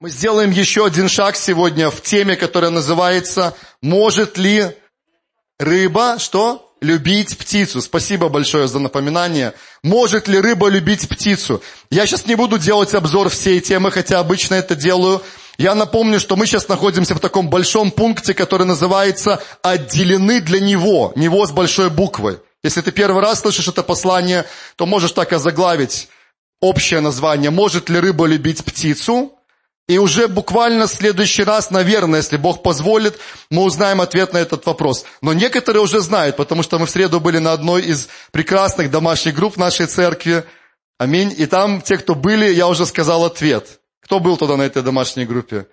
Мы сделаем еще один шаг сегодня в теме, которая называется «Может ли рыба, что? Любить птицу». Спасибо большое за напоминание. Может ли рыба любить птицу? Я сейчас не буду делать обзор всей темы, хотя обычно это делаю. Я напомню, что мы сейчас находимся в таком большом пункте, который называется «Отделены для Него». Него с большой буквы. Если ты первый раз слышишь это послание, то можешь так озаглавить общее название «Может ли рыба любить птицу?» И уже буквально в следующий раз, наверное, если Бог позволит, мы узнаем ответ на этот вопрос. Но некоторые уже знают, потому что мы в среду были на одной из прекрасных домашних групп нашей церкви. Аминь. И там те, кто были, я уже сказал ответ. Кто был туда на этой домашней группе?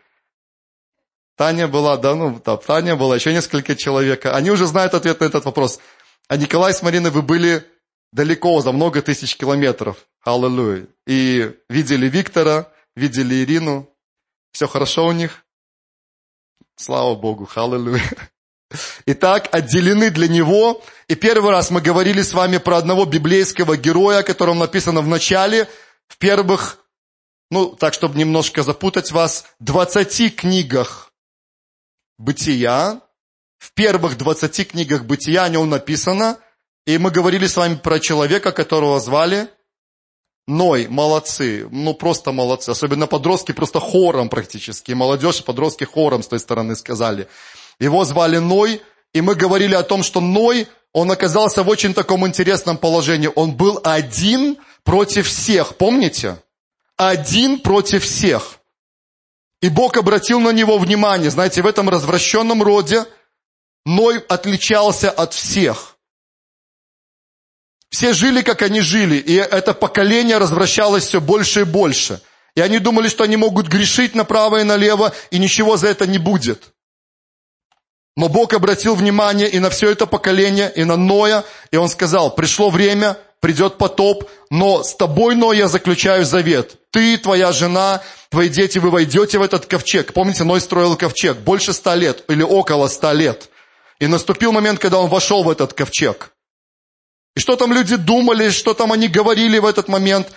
Таня была, да, ну, да, Таня была, еще несколько человек. Они уже знают ответ на этот вопрос. А Николай с Мариной, вы были далеко, за много тысяч километров. Аллилуйя. И видели Виктора, видели Ирину, все хорошо у них? Слава Богу, халлелуя. Итак, отделены для него. И первый раз мы говорили с вами про одного библейского героя, о котором написано в начале, в первых, ну, так, чтобы немножко запутать вас, 20 книгах бытия. В первых 20 книгах бытия о нем написано. И мы говорили с вами про человека, которого звали Ной, молодцы, ну просто молодцы. Особенно подростки просто хором практически. молодежь подростки хором с той стороны сказали. Его звали Ной, и мы говорили о том, что Ной, он оказался в очень таком интересном положении. Он был один против всех, помните? Один против всех. И Бог обратил на него внимание. Знаете, в этом развращенном роде Ной отличался от всех. Все жили, как они жили, и это поколение развращалось все больше и больше. И они думали, что они могут грешить направо и налево, и ничего за это не будет. Но Бог обратил внимание и на все это поколение, и на Ноя, и Он сказал, пришло время, придет потоп, но с тобой, Ной, я заключаю завет. Ты, твоя жена, твои дети, вы войдете в этот ковчег. Помните, Ной строил ковчег больше ста лет или около ста лет. И наступил момент, когда он вошел в этот ковчег. И что там люди думали, что там они говорили в этот момент,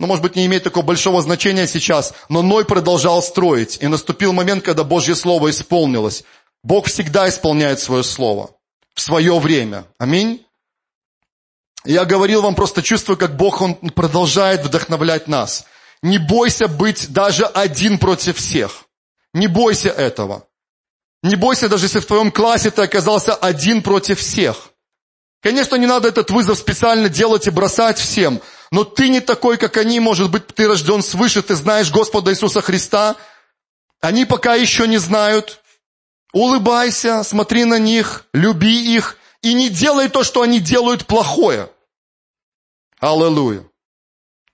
ну, может быть, не имеет такого большого значения сейчас, но Ной продолжал строить. И наступил момент, когда Божье Слово исполнилось. Бог всегда исполняет свое Слово в свое время. Аминь. Я говорил вам, просто чувствую, как Бог, Он продолжает вдохновлять нас. Не бойся быть даже один против всех. Не бойся этого. Не бойся, даже если в твоем классе ты оказался один против всех. Конечно, не надо этот вызов специально делать и бросать всем, но ты не такой, как они, может быть, ты рожден свыше, ты знаешь Господа Иисуса Христа. Они пока еще не знают. Улыбайся, смотри на них, люби их и не делай то, что они делают плохое. Аллилуйя.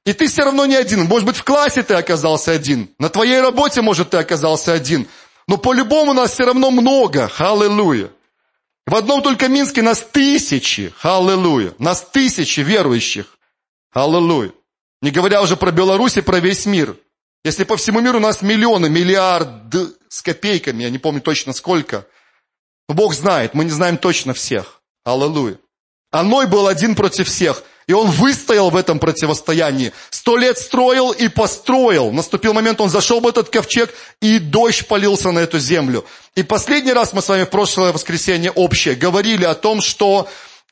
И ты все равно не один. Может быть, в классе ты оказался один. На твоей работе, может, ты оказался один. Но по-любому нас все равно много. Аллилуйя. В одном только Минске нас тысячи, аллилуйя, нас тысячи верующих, аллилуйя. Не говоря уже про Беларусь и про весь мир. Если по всему миру у нас миллионы, миллиард с копейками, я не помню точно сколько. Бог знает, мы не знаем точно всех. Аллилуйя. А Ной был один против всех. И он выстоял в этом противостоянии. Сто лет строил и построил. Наступил момент, он зашел в этот ковчег, и дождь полился на эту землю. И последний раз мы с вами в прошлое воскресенье общее говорили о том, что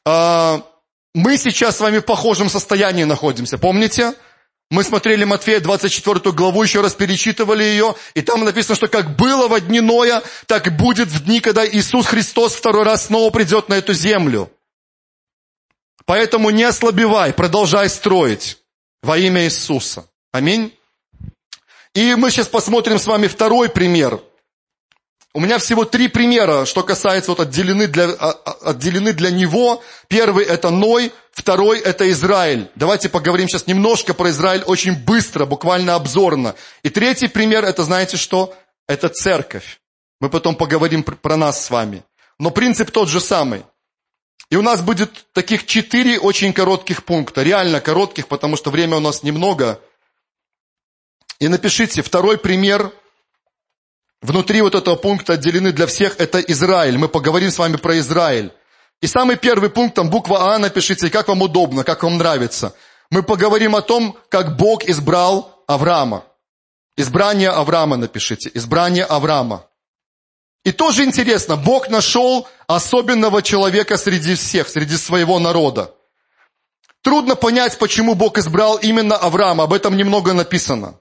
э, мы сейчас с вами в похожем состоянии находимся. Помните? Мы смотрели Матфея 24 главу, еще раз перечитывали ее, и там написано, что как было во дни Ноя, так будет в дни, когда Иисус Христос второй раз снова придет на эту землю. Поэтому не ослабевай, продолжай строить во имя Иисуса. Аминь. И мы сейчас посмотрим с вами второй пример. У меня всего три примера, что касается вот отделены для, а, а, отделены для него. Первый это Ной, второй это Израиль. Давайте поговорим сейчас немножко про Израиль очень быстро, буквально обзорно. И третий пример это знаете что? Это церковь. Мы потом поговорим про нас с вами. Но принцип тот же самый. И у нас будет таких четыре очень коротких пункта, реально коротких, потому что время у нас немного. И напишите, второй пример, внутри вот этого пункта отделены для всех, это Израиль. Мы поговорим с вами про Израиль. И самый первый пункт, там буква А напишите, как вам удобно, как вам нравится. Мы поговорим о том, как Бог избрал Авраама. Избрание Авраама напишите. Избрание Авраама. И тоже интересно, Бог нашел особенного человека среди всех, среди своего народа. Трудно понять, почему Бог избрал именно Авраама, об этом немного написано.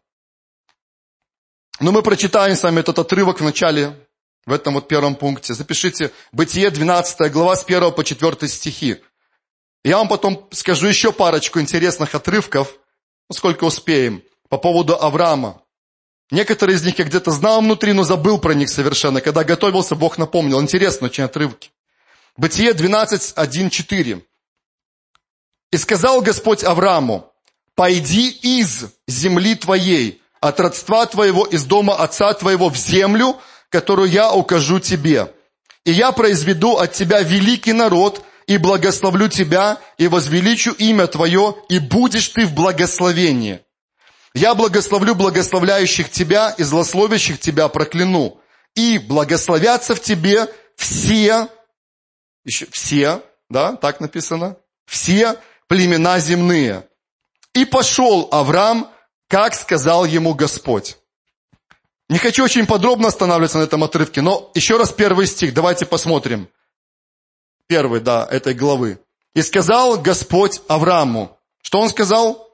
Но мы прочитаем с вами этот отрывок в начале, в этом вот первом пункте. Запишите Бытие 12 глава с 1 по 4 стихи. Я вам потом скажу еще парочку интересных отрывков, сколько успеем, по поводу Авраама. Некоторые из них я где-то знал внутри, но забыл про них совершенно. Когда готовился, Бог напомнил. Интересно очень отрывки. Бытие 12, 1, 4. «И сказал Господь Аврааму, пойди из земли твоей, от родства твоего, из дома отца твоего в землю, которую я укажу тебе. И я произведу от тебя великий народ, и благословлю тебя, и возвеличу имя твое, и будешь ты в благословении. Я благословлю благословляющих тебя и злословящих тебя прокляну. И благословятся в тебе все, еще все, да, так написано, все племена земные. И пошел Авраам, как сказал ему Господь. Не хочу очень подробно останавливаться на этом отрывке, но еще раз первый стих, давайте посмотрим. Первый, да, этой главы. «И сказал Господь Аврааму». Что он сказал?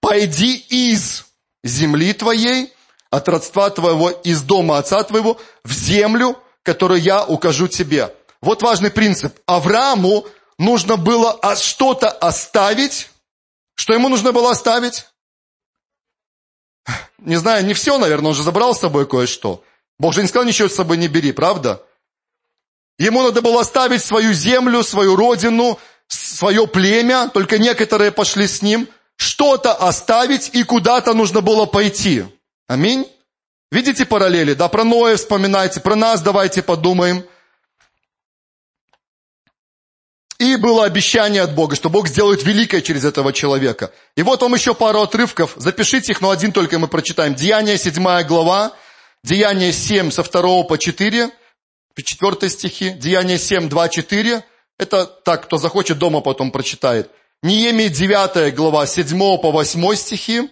Пойди из земли твоей, от родства твоего, из дома отца твоего, в землю, которую я укажу тебе. Вот важный принцип. Аврааму нужно было что-то оставить. Что ему нужно было оставить? Не знаю, не все, наверное, он же забрал с собой кое-что. Бог же не сказал, ничего с собой не бери, правда? Ему надо было оставить свою землю, свою родину, свое племя, только некоторые пошли с ним что-то оставить и куда-то нужно было пойти. Аминь. Видите параллели? Да, про Ноя вспоминайте, про нас давайте подумаем. И было обещание от Бога, что Бог сделает великое через этого человека. И вот вам еще пару отрывков. Запишите их, но один только мы прочитаем. Деяние 7 глава, Деяние 7 со 2 по 4, 4 стихи, Деяние 7, 2, 4. Это так, кто захочет, дома потом прочитает. Неемия 9 глава 7 по 8 стихи.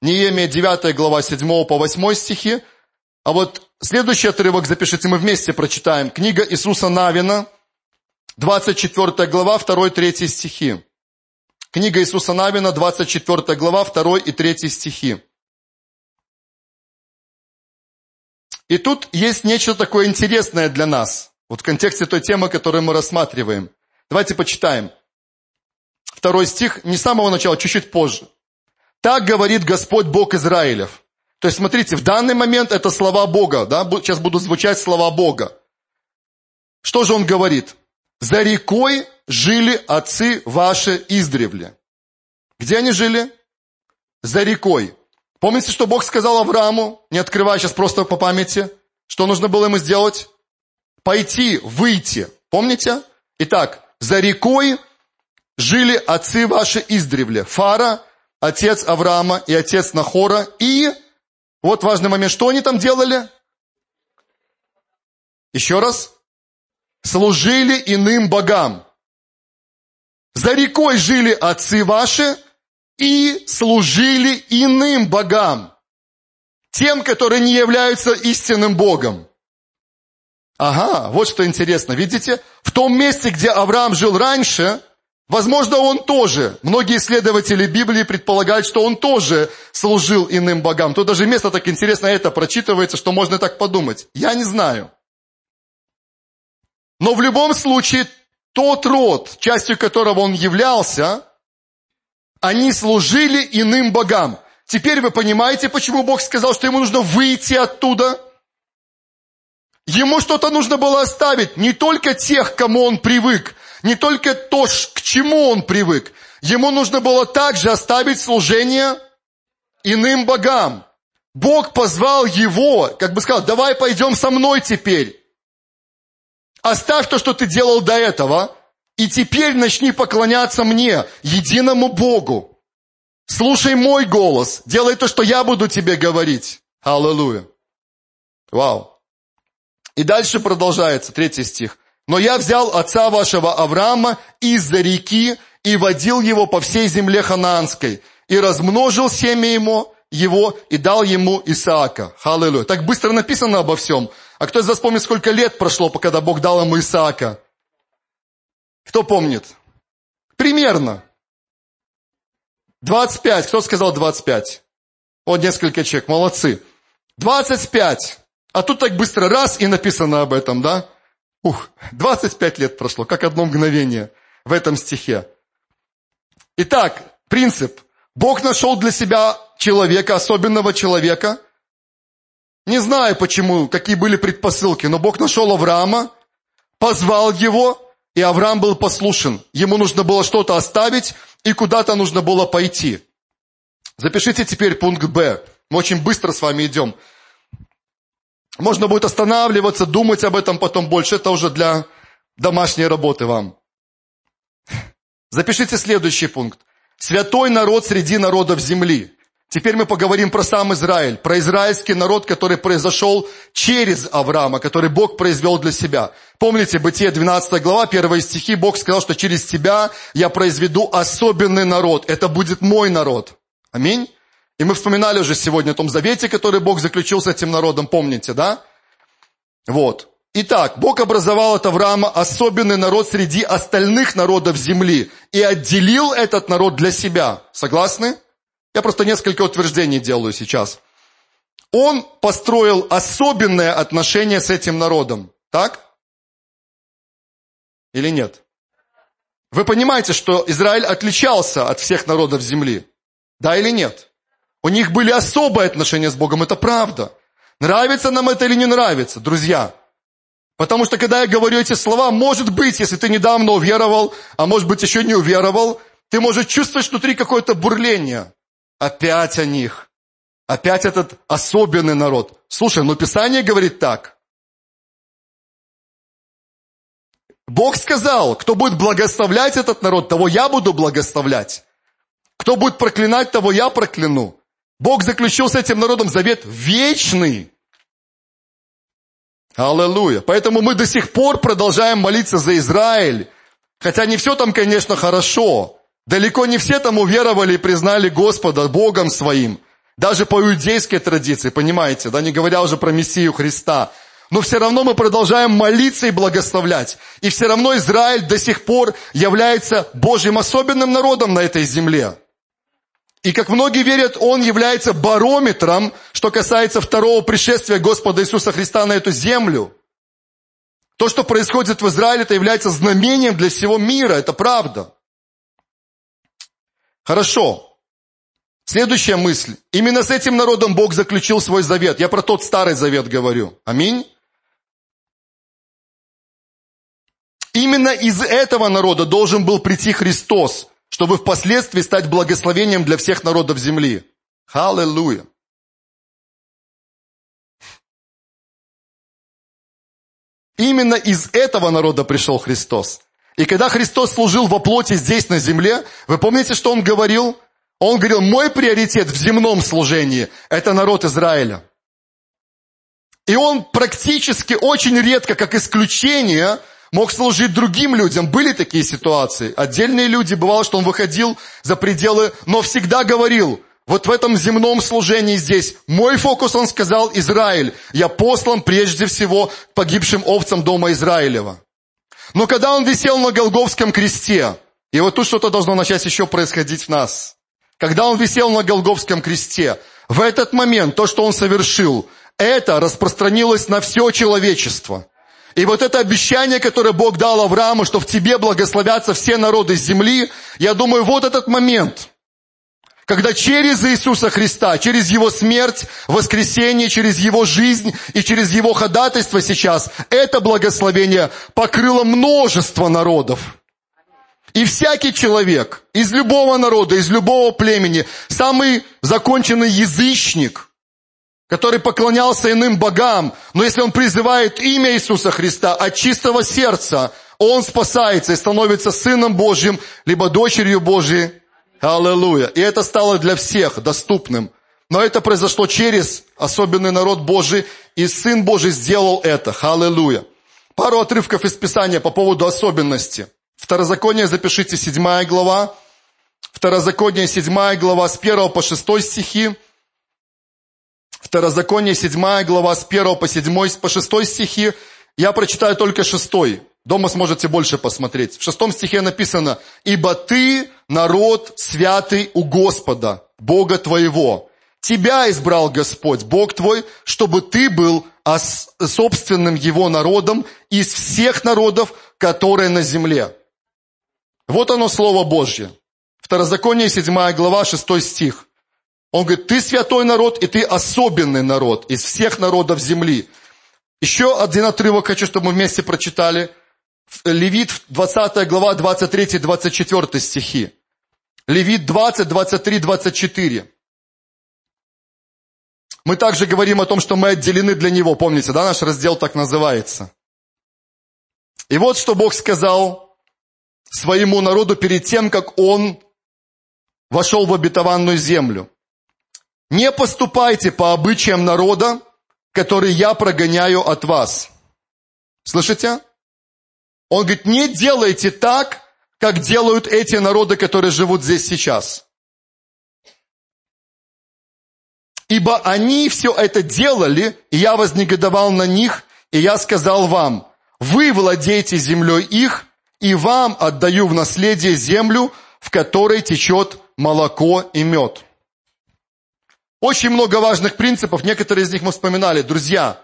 Неемия 9 глава 7 по 8 стихи. А вот следующий отрывок запишите, мы вместе прочитаем. Книга Иисуса Навина, 24 глава, 2-3 стихи. Книга Иисуса Навина, 24 глава, 2 и 3 стихи. И тут есть нечто такое интересное для нас, вот в контексте той темы, которую мы рассматриваем. Давайте почитаем второй стих, не с самого начала, чуть-чуть позже. Так говорит Господь Бог Израилев. То есть, смотрите, в данный момент это слова Бога, да, сейчас будут звучать слова Бога. Что же он говорит? За рекой жили отцы ваши издревле. Где они жили? За рекой. Помните, что Бог сказал Аврааму, не открывая сейчас просто по памяти, что нужно было ему сделать? Пойти, выйти. Помните? Итак, за рекой жили отцы ваши издревле. Фара, отец Авраама и отец Нахора. И, вот важный момент, что они там делали? Еще раз. Служили иным богам. За рекой жили отцы ваши и служили иным богам. Тем, которые не являются истинным Богом. Ага, вот что интересно. Видите, в том месте, где Авраам жил раньше, Возможно, он тоже. Многие исследователи Библии предполагают, что он тоже служил иным богам. Тут даже место так интересно это прочитывается, что можно так подумать. Я не знаю. Но в любом случае, тот род, частью которого он являлся, они служили иным богам. Теперь вы понимаете, почему Бог сказал, что ему нужно выйти оттуда? Ему что-то нужно было оставить, не только тех, кому он привык, не только то, к чему он привык. Ему нужно было также оставить служение иным богам. Бог позвал его, как бы сказал, давай пойдем со мной теперь. Оставь то, что ты делал до этого, и теперь начни поклоняться мне, единому Богу. Слушай мой голос, делай то, что я буду тебе говорить. Аллилуйя. Вау. И дальше продолжается, третий стих. Но я взял отца вашего Авраама из-за реки и водил его по всей земле ханаанской, и размножил семя ему, его и дал ему Исаака. Аллилуйя. Так быстро написано обо всем. А кто из вас помнит, сколько лет прошло, когда Бог дал ему Исаака? Кто помнит? Примерно. 25. Кто сказал 25? Вот несколько человек. Молодцы. 25. А тут так быстро раз и написано об этом, да? Ух, 25 лет прошло, как одно мгновение в этом стихе. Итак, принцип. Бог нашел для себя человека, особенного человека. Не знаю почему, какие были предпосылки, но Бог нашел Авраама, позвал его, и Авраам был послушен. Ему нужно было что-то оставить, и куда-то нужно было пойти. Запишите теперь пункт Б. Мы очень быстро с вами идем. Можно будет останавливаться, думать об этом потом больше. Это уже для домашней работы вам. Запишите следующий пункт. Святой народ среди народов земли. Теперь мы поговорим про сам Израиль, про израильский народ, который произошел через Авраама, который Бог произвел для себя. Помните, Бытие 12 глава, первые стихи, Бог сказал, что через тебя я произведу особенный народ. Это будет мой народ. Аминь. И мы вспоминали уже сегодня о том завете, который Бог заключил с этим народом, помните, да? Вот. Итак, Бог образовал от Авраама особенный народ среди остальных народов земли и отделил этот народ для себя. Согласны? Я просто несколько утверждений делаю сейчас. Он построил особенное отношение с этим народом. Так? Или нет? Вы понимаете, что Израиль отличался от всех народов земли? Да или нет? У них были особые отношения с Богом, это правда. Нравится нам это или не нравится, друзья? Потому что, когда я говорю эти слова, может быть, если ты недавно уверовал, а может быть, еще не уверовал, ты можешь чувствовать внутри какое-то бурление. Опять о них. Опять этот особенный народ. Слушай, но Писание говорит так. Бог сказал, кто будет благословлять этот народ, того я буду благословлять. Кто будет проклинать, того я прокляну. Бог заключил с этим народом завет вечный. Аллилуйя. Поэтому мы до сих пор продолжаем молиться за Израиль. Хотя не все там, конечно, хорошо. Далеко не все там уверовали и признали Господа Богом своим. Даже по иудейской традиции, понимаете, да, не говоря уже про Мессию Христа. Но все равно мы продолжаем молиться и благословлять. И все равно Израиль до сих пор является Божьим особенным народом на этой земле. И как многие верят, он является барометром, что касается второго пришествия Господа Иисуса Христа на эту землю. То, что происходит в Израиле, это является знамением для всего мира, это правда. Хорошо. Следующая мысль. Именно с этим народом Бог заключил свой завет. Я про тот старый завет говорю. Аминь. Именно из этого народа должен был прийти Христос, чтобы впоследствии стать благословением для всех народов земли. Аллилуйя. Именно из этого народа пришел Христос. И когда Христос служил во плоти здесь на земле, вы помните, что Он говорил? Он говорил, мой приоритет в земном служении – это народ Израиля. И он практически очень редко, как исключение, мог служить другим людям. Были такие ситуации. Отдельные люди, бывало, что он выходил за пределы, но всегда говорил, вот в этом земном служении здесь, мой фокус, он сказал, Израиль. Я послан прежде всего погибшим овцам дома Израилева. Но когда он висел на Голговском кресте, и вот тут что-то должно начать еще происходить в нас. Когда он висел на Голговском кресте, в этот момент то, что он совершил, это распространилось на все человечество. И вот это обещание, которое Бог дал Аврааму, что в тебе благословятся все народы земли, я думаю, вот этот момент – когда через Иисуса Христа, через Его смерть, воскресение, через Его жизнь и через Его ходатайство сейчас, это благословение покрыло множество народов. И всякий человек из любого народа, из любого племени, самый законченный язычник, который поклонялся иным богам, но если он призывает имя Иисуса Христа от чистого сердца, он спасается и становится сыном Божьим, либо дочерью Божьей, Аллилуйя. И это стало для всех доступным. Но это произошло через особенный народ Божий, и Сын Божий сделал это. Аллилуйя. Пару отрывков из Писания по поводу особенности. Второзаконие запишите, седьмая глава. Второзаконие, седьмая глава, с первого по шестой стихи. Второзаконие, 7 глава, с 1 по 7, по 6 стихи. Я прочитаю только 6. Дома сможете больше посмотреть. В шестом стихе написано, «Ибо ты народ святый у Господа, Бога твоего. Тебя избрал Господь, Бог твой, чтобы ты был собственным Его народом из всех народов, которые на земле». Вот оно Слово Божье. Второзаконие, 7 глава, 6 стих. Он говорит, ты святой народ, и ты особенный народ из всех народов земли. Еще один отрывок хочу, чтобы мы вместе прочитали – Левит 20 глава 23-24 стихи. Левит 20, 23, 24. Мы также говорим о том, что мы отделены для Него. Помните, да, наш раздел так называется. И вот что Бог сказал своему народу перед тем, как Он вошел в обетованную землю. Не поступайте по обычаям народа, который я прогоняю от вас. Слышите? Он говорит, не делайте так, как делают эти народы, которые живут здесь сейчас. Ибо они все это делали, и я вознегодовал на них, и я сказал вам, вы владеете землей их, и вам отдаю в наследие землю, в которой течет молоко и мед. Очень много важных принципов, некоторые из них мы вспоминали. Друзья,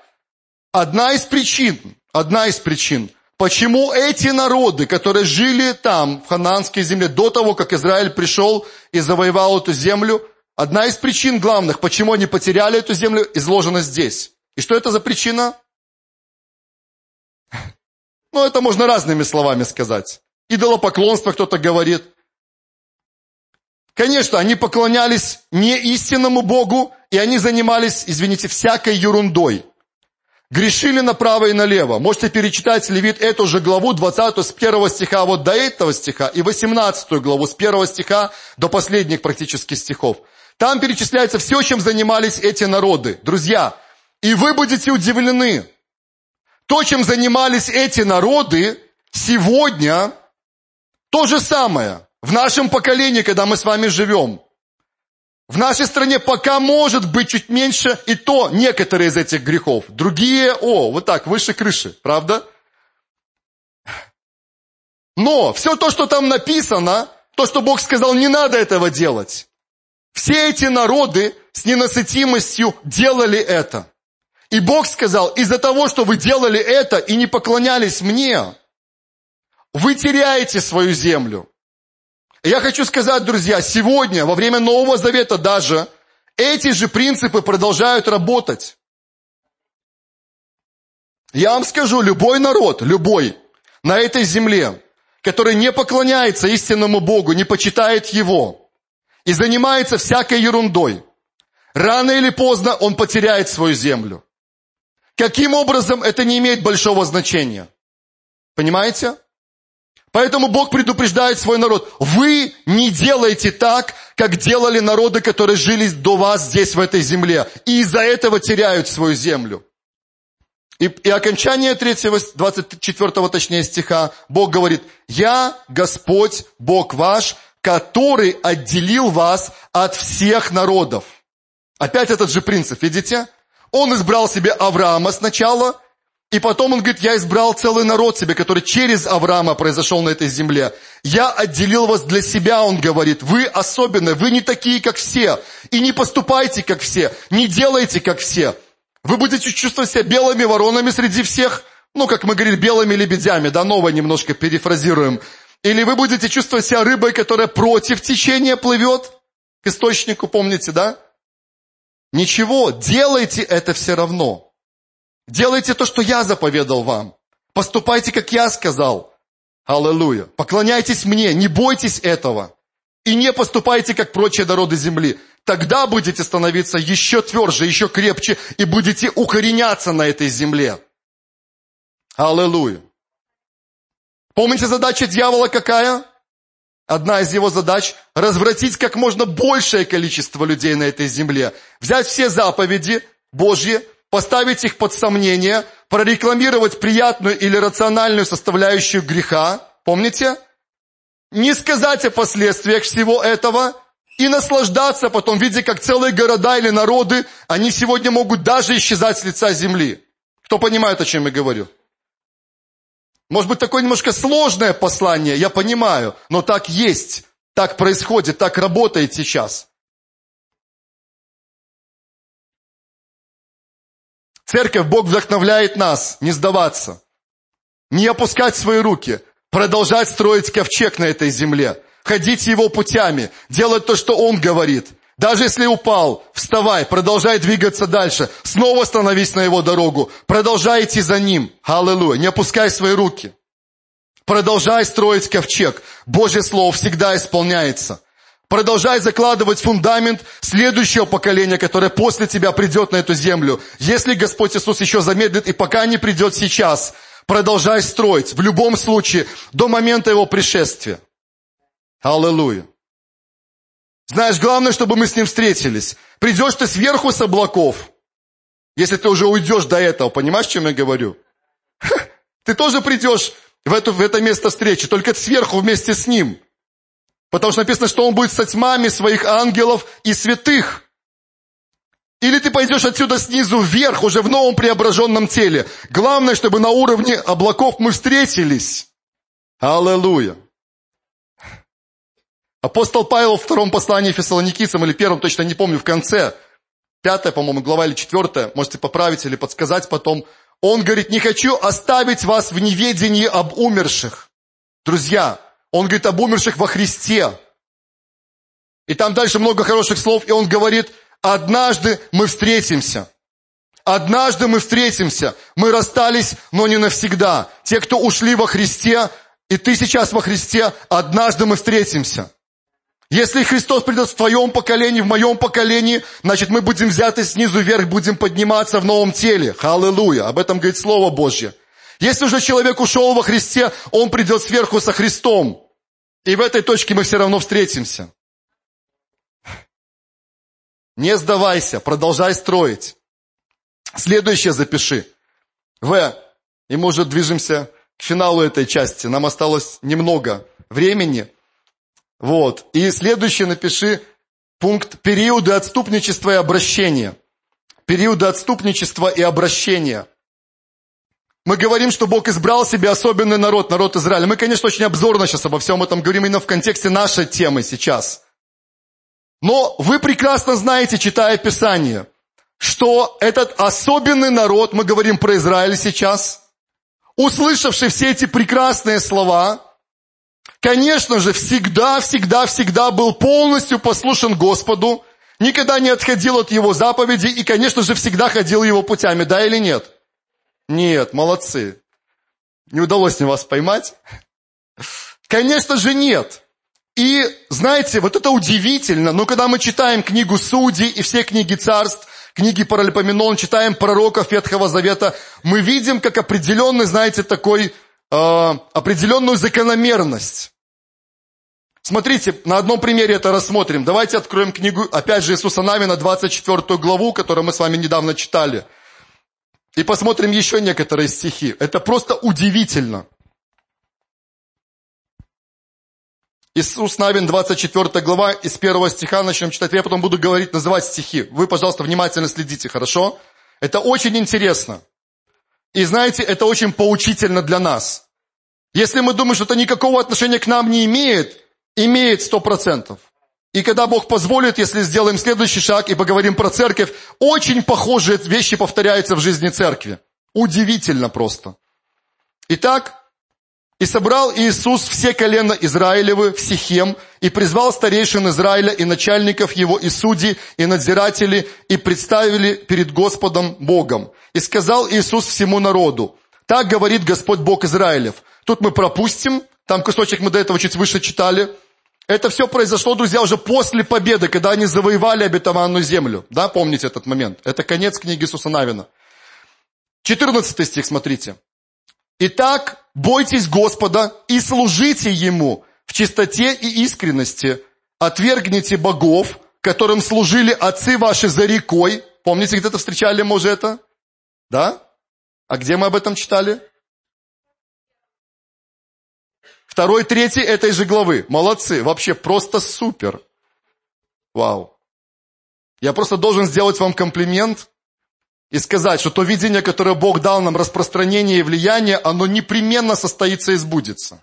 одна из причин, одна из причин – Почему эти народы, которые жили там, в хананской земле, до того, как Израиль пришел и завоевал эту землю, одна из причин главных, почему они потеряли эту землю, изложена здесь. И что это за причина? Ну, это можно разными словами сказать. Идолопоклонство кто-то говорит. Конечно, они поклонялись не истинному Богу, и они занимались, извините, всякой ерундой грешили направо и налево. Можете перечитать Левит эту же главу, 20 с 1 стиха вот до этого стиха, и 18 главу с 1 стиха до последних практически стихов. Там перечисляется все, чем занимались эти народы. Друзья, и вы будете удивлены. То, чем занимались эти народы, сегодня то же самое. В нашем поколении, когда мы с вами живем. В нашей стране пока может быть чуть меньше, и то некоторые из этих грехов. Другие, о, вот так, выше крыши, правда? Но все то, что там написано, то, что Бог сказал, не надо этого делать. Все эти народы с ненасытимостью делали это. И Бог сказал, из-за того, что вы делали это и не поклонялись мне, вы теряете свою землю. Я хочу сказать, друзья, сегодня, во время Нового Завета даже, эти же принципы продолжают работать. Я вам скажу, любой народ, любой, на этой земле, который не поклоняется истинному Богу, не почитает Его и занимается всякой ерундой, рано или поздно он потеряет свою землю. Каким образом, это не имеет большого значения. Понимаете? Поэтому Бог предупреждает свой народ. Вы не делайте так, как делали народы, которые жили до вас здесь, в этой земле. И из-за этого теряют свою землю. И, и окончание 3, 24 точнее стиха, Бог говорит, «Я Господь, Бог ваш, который отделил вас от всех народов». Опять этот же принцип, видите? Он избрал себе Авраама сначала, и потом он говорит, я избрал целый народ себе, который через Авраама произошел на этой земле. Я отделил вас для себя, он говорит. Вы особенные, вы не такие, как все. И не поступайте, как все. Не делайте, как все. Вы будете чувствовать себя белыми воронами среди всех. Ну, как мы говорили, белыми лебедями. Да, новое немножко перефразируем. Или вы будете чувствовать себя рыбой, которая против течения плывет к источнику, помните, да? Ничего, делайте это все равно. Делайте то, что я заповедал вам. Поступайте, как я сказал. Аллилуйя. Поклоняйтесь мне, не бойтесь этого. И не поступайте, как прочие народы земли. Тогда будете становиться еще тверже, еще крепче и будете укореняться на этой земле. Аллилуйя. Помните задача дьявола какая? Одна из его задач – развратить как можно большее количество людей на этой земле. Взять все заповеди Божьи, поставить их под сомнение, прорекламировать приятную или рациональную составляющую греха, помните? Не сказать о последствиях всего этого и наслаждаться потом, видя, как целые города или народы, они сегодня могут даже исчезать с лица земли. Кто понимает, о чем я говорю? Может быть, такое немножко сложное послание, я понимаю, но так есть, так происходит, так работает сейчас. Церковь, Бог вдохновляет нас не сдаваться, не опускать свои руки, продолжать строить ковчег на этой земле, ходить его путями, делать то, что Он говорит. Даже если упал, вставай, продолжай двигаться дальше, снова становись на его дорогу, продолжай идти за ним. Аллилуйя, не опускай свои руки. Продолжай строить ковчег. Божье Слово всегда исполняется. Продолжай закладывать фундамент следующего поколения, которое после тебя придет на эту землю. Если Господь Иисус еще замедлит и пока не придет сейчас, продолжай строить в любом случае до момента Его пришествия. Аллилуйя. Знаешь, главное, чтобы мы с Ним встретились. Придешь ты сверху с облаков, если ты уже уйдешь до этого, понимаешь, о чем я говорю? Ты тоже придешь в это, в это место встречи, только сверху вместе с Ним. Потому что написано, что он будет со тьмами своих ангелов и святых. Или ты пойдешь отсюда снизу вверх, уже в новом преображенном теле. Главное, чтобы на уровне облаков мы встретились. Аллилуйя. Апостол Павел в втором послании Фессалоникийцам, или первом, точно не помню, в конце, пятая, по-моему, глава или четвертая, можете поправить или подсказать потом, он говорит, не хочу оставить вас в неведении об умерших. Друзья, он говорит об умерших во Христе. И там дальше много хороших слов, и он говорит, однажды мы встретимся. Однажды мы встретимся. Мы расстались, но не навсегда. Те, кто ушли во Христе, и ты сейчас во Христе, однажды мы встретимся. Если Христос придет в твоем поколении, в моем поколении, значит мы будем взяты снизу вверх, будем подниматься в новом теле. Аллилуйя. Об этом говорит Слово Божье. Если уже человек ушел во Христе, он придет сверху со Христом. И в этой точке мы все равно встретимся. Не сдавайся, продолжай строить. Следующее запиши. В. И мы уже движемся к финалу этой части. Нам осталось немного времени. Вот. И следующее напиши пункт периоды отступничества и обращения. Периоды отступничества и обращения. Мы говорим, что Бог избрал себе особенный народ, народ Израиля. Мы, конечно, очень обзорно сейчас обо всем этом говорим именно в контексте нашей темы сейчас. Но вы прекрасно знаете, читая Писание, что этот особенный народ, мы говорим про Израиль сейчас, услышавший все эти прекрасные слова, конечно же, всегда, всегда, всегда был полностью послушен Господу, никогда не отходил от Его заповедей и, конечно же, всегда ходил Его путями, да или нет? Нет, молодцы. Не удалось мне вас поймать? Конечно же нет. И, знаете, вот это удивительно, но когда мы читаем книгу Судей и все книги царств, книги Паралипоменон, читаем пророков Ветхого Завета, мы видим как определенный, знаете, такой, э, определенную закономерность. Смотрите, на одном примере это рассмотрим. Давайте откроем книгу, опять же, Иисуса Навина, 24 главу, которую мы с вами недавно читали. И посмотрим еще некоторые стихи. Это просто удивительно. Иисус Навин, 24 глава, из первого стиха начнем читать. Я потом буду говорить, называть стихи. Вы, пожалуйста, внимательно следите, хорошо? Это очень интересно. И знаете, это очень поучительно для нас. Если мы думаем, что это никакого отношения к нам не имеет, имеет сто процентов. И когда Бог позволит, если сделаем следующий шаг и поговорим про церковь, очень похожие вещи повторяются в жизни церкви. Удивительно просто. Итак, и собрал Иисус все колена Израилевы в Сихем, и призвал старейшин Израиля и начальников его, и судей, и надзиратели, и представили перед Господом Богом. И сказал Иисус всему народу, так говорит Господь Бог Израилев. Тут мы пропустим, там кусочек мы до этого чуть выше читали – это все произошло, друзья, уже после победы, когда они завоевали обетованную землю. Да, помните этот момент? Это конец книги Иисуса Навина. 14 стих, смотрите. «Итак, бойтесь Господа и служите Ему в чистоте и искренности. Отвергните богов, которым служили отцы ваши за рекой». Помните, где-то встречали мы уже это? Да? А где мы об этом читали? Второй, третий этой же главы. Молодцы, вообще просто супер. Вау. Я просто должен сделать вам комплимент и сказать, что то видение, которое Бог дал нам, распространение и влияние, оно непременно состоится и сбудется.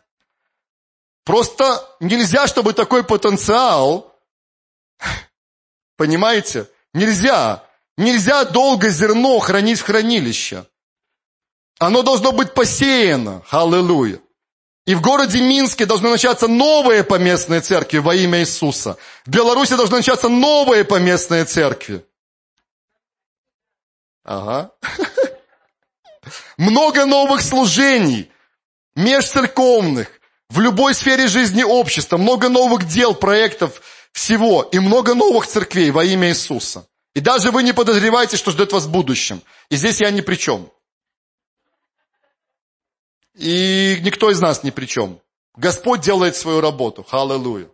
Просто нельзя, чтобы такой потенциал, понимаете, нельзя, нельзя долго зерно хранить в хранилище. Оно должно быть посеяно. Аллилуйя. И в городе Минске должны начаться новые поместные церкви во имя Иисуса. В Беларуси должны начаться новые поместные церкви. Ага. Много новых служений, межцерковных, в любой сфере жизни общества, много новых дел, проектов, всего, и много новых церквей во имя Иисуса. И даже вы не подозреваете, что ждет вас в будущем. И здесь я ни при чем. И никто из нас ни при чем. Господь делает свою работу. Аллилуйя.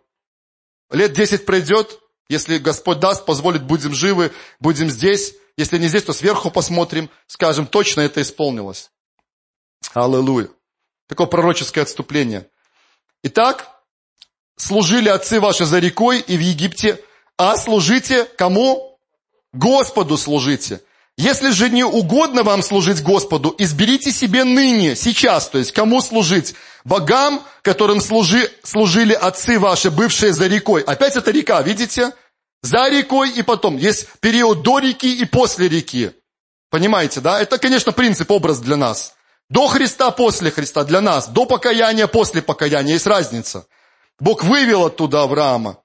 Лет десять пройдет, если Господь даст, позволит, будем живы, будем здесь. Если не здесь, то сверху посмотрим, скажем, точно это исполнилось. Аллилуйя. Такое пророческое отступление. Итак, служили отцы ваши за рекой и в Египте, а служите кому? Господу служите. Если же не угодно вам служить Господу, изберите себе ныне, сейчас, то есть кому служить? Богам, которым служи, служили отцы ваши, бывшие за рекой. Опять это река, видите? За рекой и потом. Есть период до реки и после реки. Понимаете, да? Это, конечно, принцип, образ для нас. До Христа, после Христа, для нас. До покаяния, после покаяния. Есть разница. Бог вывел оттуда Авраама.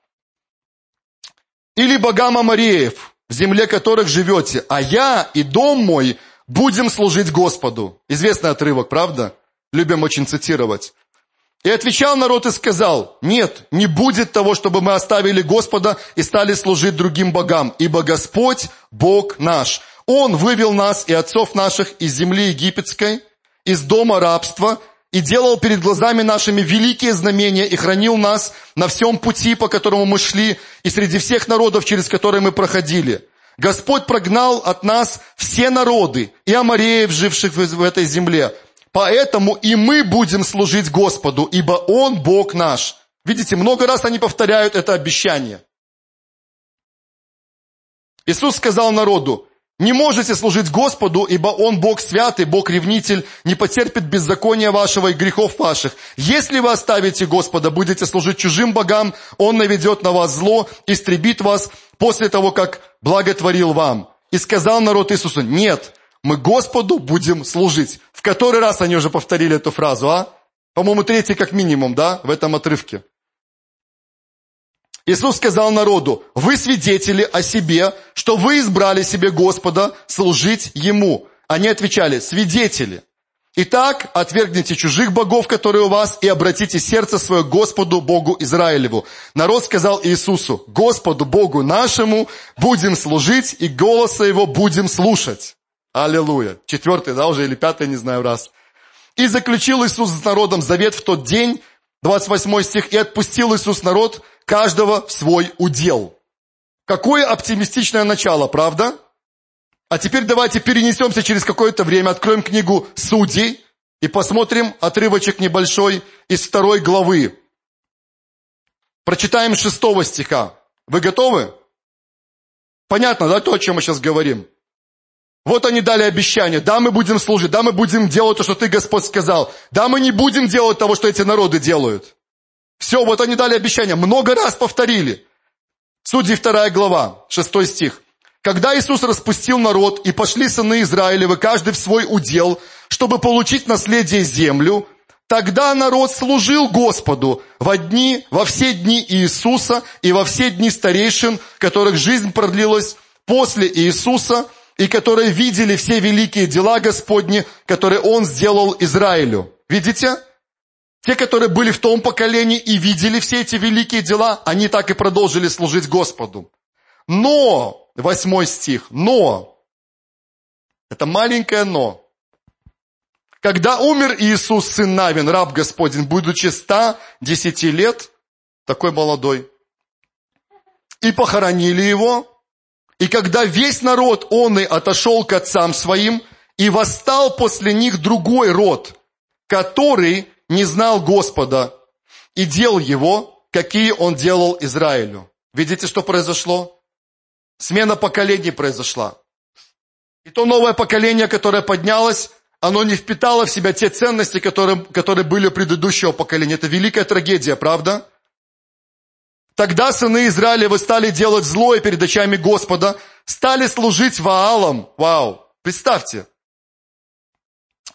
Или богам Амареев, в земле которых живете, а я и дом мой будем служить Господу. Известный отрывок, правда? Любим очень цитировать. И отвечал народ и сказал, нет, не будет того, чтобы мы оставили Господа и стали служить другим богам, ибо Господь, Бог наш. Он вывел нас и отцов наших из земли египетской, из дома рабства, и делал перед глазами нашими великие знамения и хранил нас на всем пути, по которому мы шли, и среди всех народов, через которые мы проходили. Господь прогнал от нас все народы и амареев, живших в этой земле. Поэтому и мы будем служить Господу, ибо Он Бог наш. Видите, много раз они повторяют это обещание. Иисус сказал народу, не можете служить Господу, ибо Он Бог святый, Бог ревнитель, не потерпит беззакония вашего и грехов ваших. Если вы оставите Господа, будете служить чужим богам, Он наведет на вас зло, истребит вас после того, как благотворил вам. И сказал народ Иисусу, нет, мы Господу будем служить. В который раз они уже повторили эту фразу, а? По-моему, третий как минимум, да, в этом отрывке. Иисус сказал народу, вы свидетели о себе, что вы избрали себе Господа служить Ему. Они отвечали, свидетели. Итак, отвергните чужих богов, которые у вас, и обратите сердце свое Господу Богу Израилеву. Народ сказал Иисусу, Господу Богу нашему будем служить, и голоса Его будем слушать. Аллилуйя. Четвертый, да, уже или пятый, не знаю, раз. И заключил Иисус с народом завет в тот день, 28 стих, и отпустил Иисус народ, каждого в свой удел. Какое оптимистичное начало, правда? А теперь давайте перенесемся через какое-то время, откроем книгу Судей и посмотрим отрывочек небольшой из второй главы. Прочитаем шестого стиха. Вы готовы? Понятно, да, то, о чем мы сейчас говорим? Вот они дали обещание. Да, мы будем служить. Да, мы будем делать то, что ты, Господь, сказал. Да, мы не будем делать того, что эти народы делают. Все, вот они дали обещание. Много раз повторили. Судьи вторая глава, шестой стих. Когда Иисус распустил народ, и пошли сыны Израилевы, каждый в свой удел, чтобы получить наследие землю, тогда народ служил Господу во дни, во все дни Иисуса и во все дни старейшин, которых жизнь продлилась после Иисуса, и которые видели все великие дела Господни, которые Он сделал Израилю. Видите? Те, которые были в том поколении и видели все эти великие дела, они так и продолжили служить Господу. Но, восьмой стих, но, это маленькое но. Когда умер Иисус, сын Навин, раб Господень, будучи ста десяти лет, такой молодой, и похоронили его, и когда весь народ он и отошел к отцам своим, и восстал после них другой род, который не знал Господа и дел его, какие он делал Израилю. Видите, что произошло? Смена поколений произошла. И то новое поколение, которое поднялось, оно не впитало в себя те ценности, которые, которые были у предыдущего поколения. Это великая трагедия, правда? Тогда сыны Израилевы стали делать злое перед очами Господа, стали служить Ваалам. Вау! Представьте,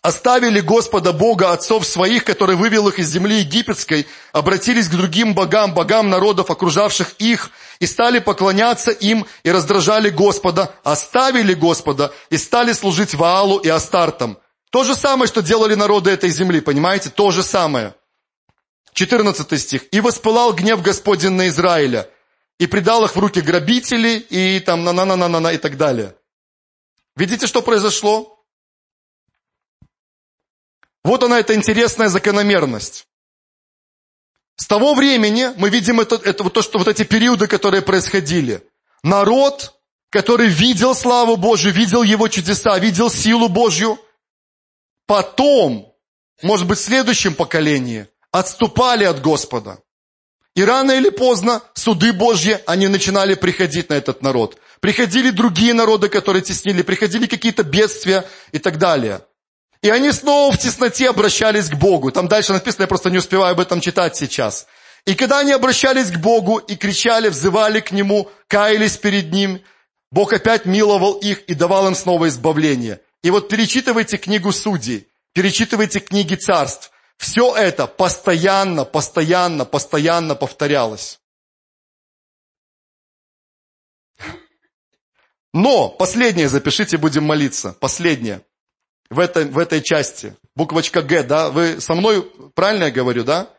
оставили Господа Бога отцов своих, который вывел их из земли египетской, обратились к другим богам, богам народов, окружавших их, и стали поклоняться им и раздражали Господа, оставили Господа и стали служить Ваалу и Астартам. То же самое, что делали народы этой земли, понимаете? То же самое. 14 стих. «И воспылал гнев Господень на Израиля, и предал их в руки грабителей, и там на-на-на-на-на и так далее». Видите, что произошло? Вот она, эта интересная закономерность. С того времени мы видим это, это то, что вот эти периоды, которые происходили. Народ, который видел славу Божью, видел его чудеса, видел силу Божью, потом, может быть, в следующем поколении, отступали от Господа. И рано или поздно суды Божьи, они начинали приходить на этот народ. Приходили другие народы, которые теснили, приходили какие-то бедствия и так далее. И они снова в тесноте обращались к Богу. Там дальше написано, я просто не успеваю об этом читать сейчас. И когда они обращались к Богу и кричали, взывали к Нему, каялись перед Ним, Бог опять миловал их и давал им снова избавление. И вот перечитывайте книгу Судей, перечитывайте книги царств. Все это постоянно, постоянно, постоянно повторялось. Но, последнее запишите, будем молиться. Последнее в этой, в этой части. Буквочка Г, да? Вы со мной правильно я говорю, да?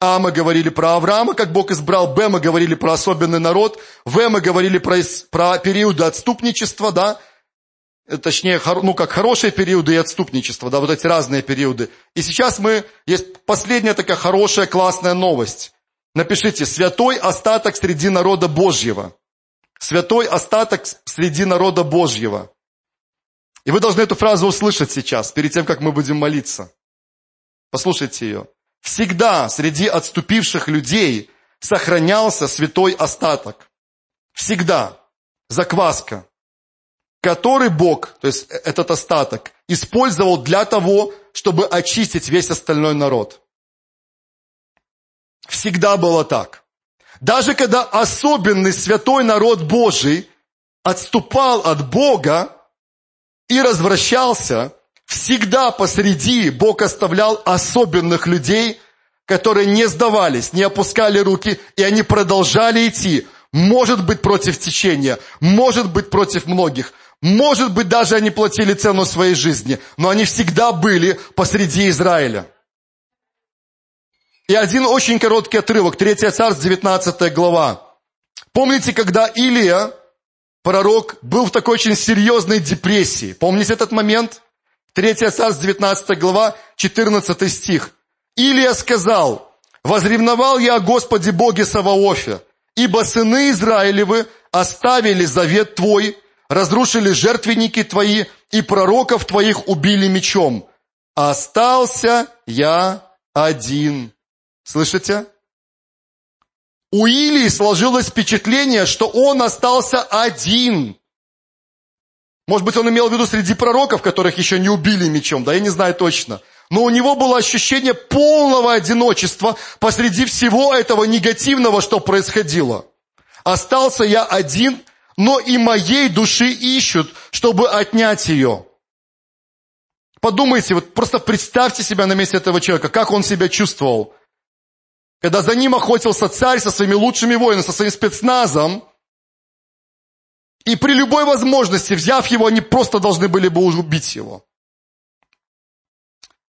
А мы говорили про Авраама, как Бог избрал. Б мы говорили про особенный народ. В мы говорили про, про периоды отступничества, да? Э, точнее, ну как хорошие периоды и отступничество, да, вот эти разные периоды. И сейчас мы, есть последняя такая хорошая, классная новость. Напишите, святой остаток среди народа Божьего. Святой остаток среди народа Божьего. И вы должны эту фразу услышать сейчас, перед тем, как мы будем молиться. Послушайте ее. Всегда среди отступивших людей сохранялся святой остаток. Всегда. Закваска. Который Бог, то есть этот остаток, использовал для того, чтобы очистить весь остальной народ. Всегда было так. Даже когда особенный святой народ Божий отступал от Бога, и развращался, всегда посреди Бог оставлял особенных людей, которые не сдавались, не опускали руки, и они продолжали идти. Может быть, против течения, может быть, против многих, может быть, даже они платили цену своей жизни, но они всегда были посреди Израиля. И один очень короткий отрывок, 3 царств, 19 глава. Помните, когда Илия пророк был в такой очень серьезной депрессии. Помните этот момент? 3 царств, 19 глава, 14 стих. Илия сказал, «Возревновал я о Господе Боге Саваофе, ибо сыны Израилевы оставили завет Твой, разрушили жертвенники Твои, и пророков Твоих убили мечом. Остался я один». Слышите? У Илии сложилось впечатление, что он остался один. Может быть, он имел в виду среди пророков, которых еще не убили мечом, да, я не знаю точно. Но у него было ощущение полного одиночества посреди всего этого негативного, что происходило. Остался я один, но и моей души ищут, чтобы отнять ее. Подумайте, вот просто представьте себя на месте этого человека, как он себя чувствовал когда за ним охотился царь со своими лучшими воинами, со своим спецназом, и при любой возможности, взяв его, они просто должны были бы убить его.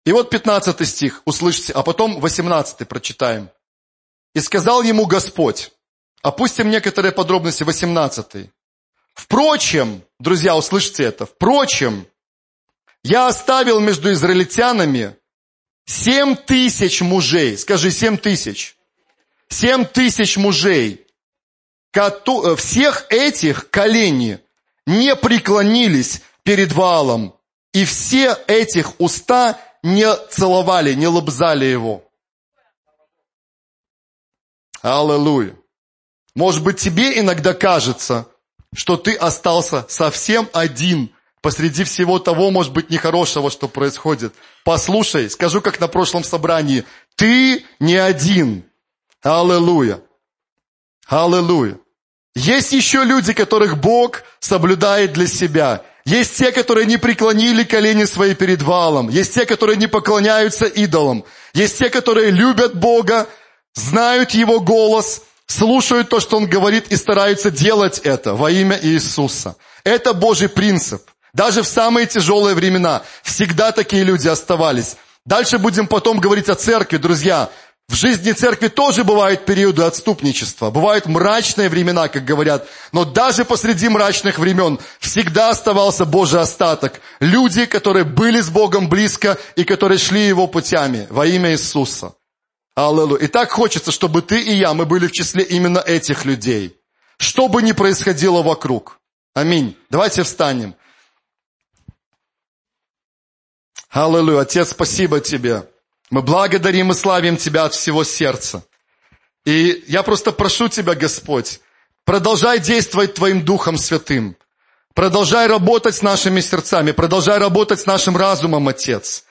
И вот 15 стих, услышите, а потом 18 прочитаем. «И сказал ему Господь». Опустим некоторые подробности, 18. «Впрочем, друзья, услышите это, впрочем, я оставил между израильтянами Семь тысяч мужей, скажи, семь тысяч. Семь тысяч мужей. Э, всех этих колени не преклонились перед валом. И все этих уста не целовали, не лобзали его. Аллилуйя. Может быть, тебе иногда кажется, что ты остался совсем один посреди всего того, может быть, нехорошего, что происходит. Послушай, скажу, как на прошлом собрании, ты не один. Аллилуйя. Аллилуйя. Есть еще люди, которых Бог соблюдает для себя. Есть те, которые не преклонили колени свои перед валом. Есть те, которые не поклоняются идолам. Есть те, которые любят Бога, знают Его голос, слушают то, что Он говорит и стараются делать это во имя Иисуса. Это Божий принцип. Даже в самые тяжелые времена всегда такие люди оставались. Дальше будем потом говорить о церкви, друзья. В жизни церкви тоже бывают периоды отступничества, бывают мрачные времена, как говорят, но даже посреди мрачных времен всегда оставался Божий остаток. Люди, которые были с Богом близко и которые шли Его путями во имя Иисуса. Аллилуйя. И так хочется, чтобы ты и я, мы были в числе именно этих людей. Что бы ни происходило вокруг. Аминь. Давайте встанем. Аллилуйя. Отец, спасибо Тебе. Мы благодарим и славим Тебя от всего сердца. И я просто прошу Тебя, Господь, продолжай действовать Твоим Духом Святым. Продолжай работать с нашими сердцами, продолжай работать с нашим разумом, Отец.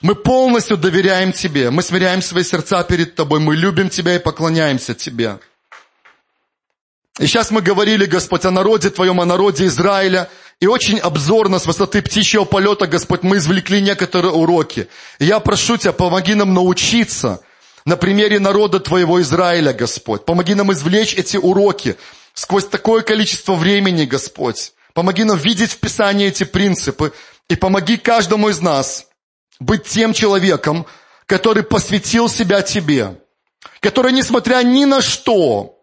Мы полностью доверяем Тебе, мы смиряем свои сердца перед Тобой, мы любим Тебя и поклоняемся Тебе. И сейчас мы говорили, Господь, о народе Твоем, о народе Израиля, и очень обзорно с высоты птичьего полета, Господь, мы извлекли некоторые уроки. И я прошу Тебя, помоги нам научиться на примере народа Твоего Израиля, Господь. Помоги нам извлечь эти уроки сквозь такое количество времени, Господь. Помоги нам видеть в Писании эти принципы. И помоги каждому из нас быть тем человеком, который посвятил себя Тебе. Который, несмотря ни на что,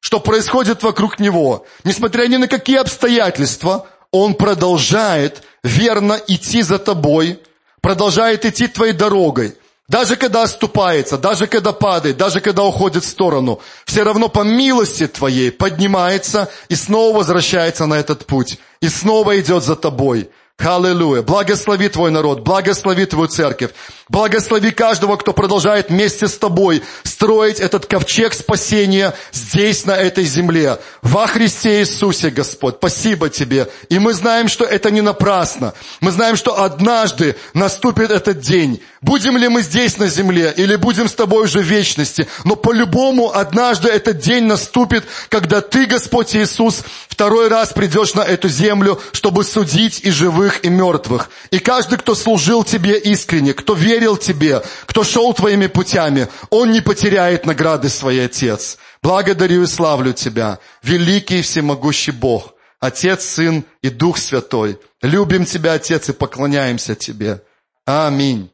что происходит вокруг него, несмотря ни на какие обстоятельства, он продолжает верно идти за тобой, продолжает идти твоей дорогой. Даже когда оступается, даже когда падает, даже когда уходит в сторону, все равно по милости Твоей поднимается и снова возвращается на этот путь. И снова идет за Тобой. Аллилуйя. Благослови твой народ, благослови твою церковь. Благослови каждого, кто продолжает вместе с тобой строить этот ковчег спасения здесь, на этой земле. Во Христе Иисусе, Господь. Спасибо тебе. И мы знаем, что это не напрасно. Мы знаем, что однажды наступит этот день. Будем ли мы здесь на земле или будем с тобой уже в вечности. Но по-любому однажды этот день наступит, когда ты, Господь Иисус, второй раз придешь на эту землю, чтобы судить и живых живых и мертвых. И каждый, кто служил тебе искренне, кто верил тебе, кто шел твоими путями, он не потеряет награды своей Отец. Благодарю и славлю Тебя, великий и всемогущий Бог, Отец, Сын и Дух Святой. Любим Тебя, Отец, и поклоняемся Тебе. Аминь.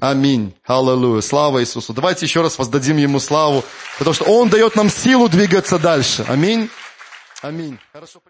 Аминь. Аллилуйя. Слава Иисусу. Давайте еще раз воздадим Ему славу, потому что Он дает нам силу двигаться дальше. Аминь. Аминь. Хорошо.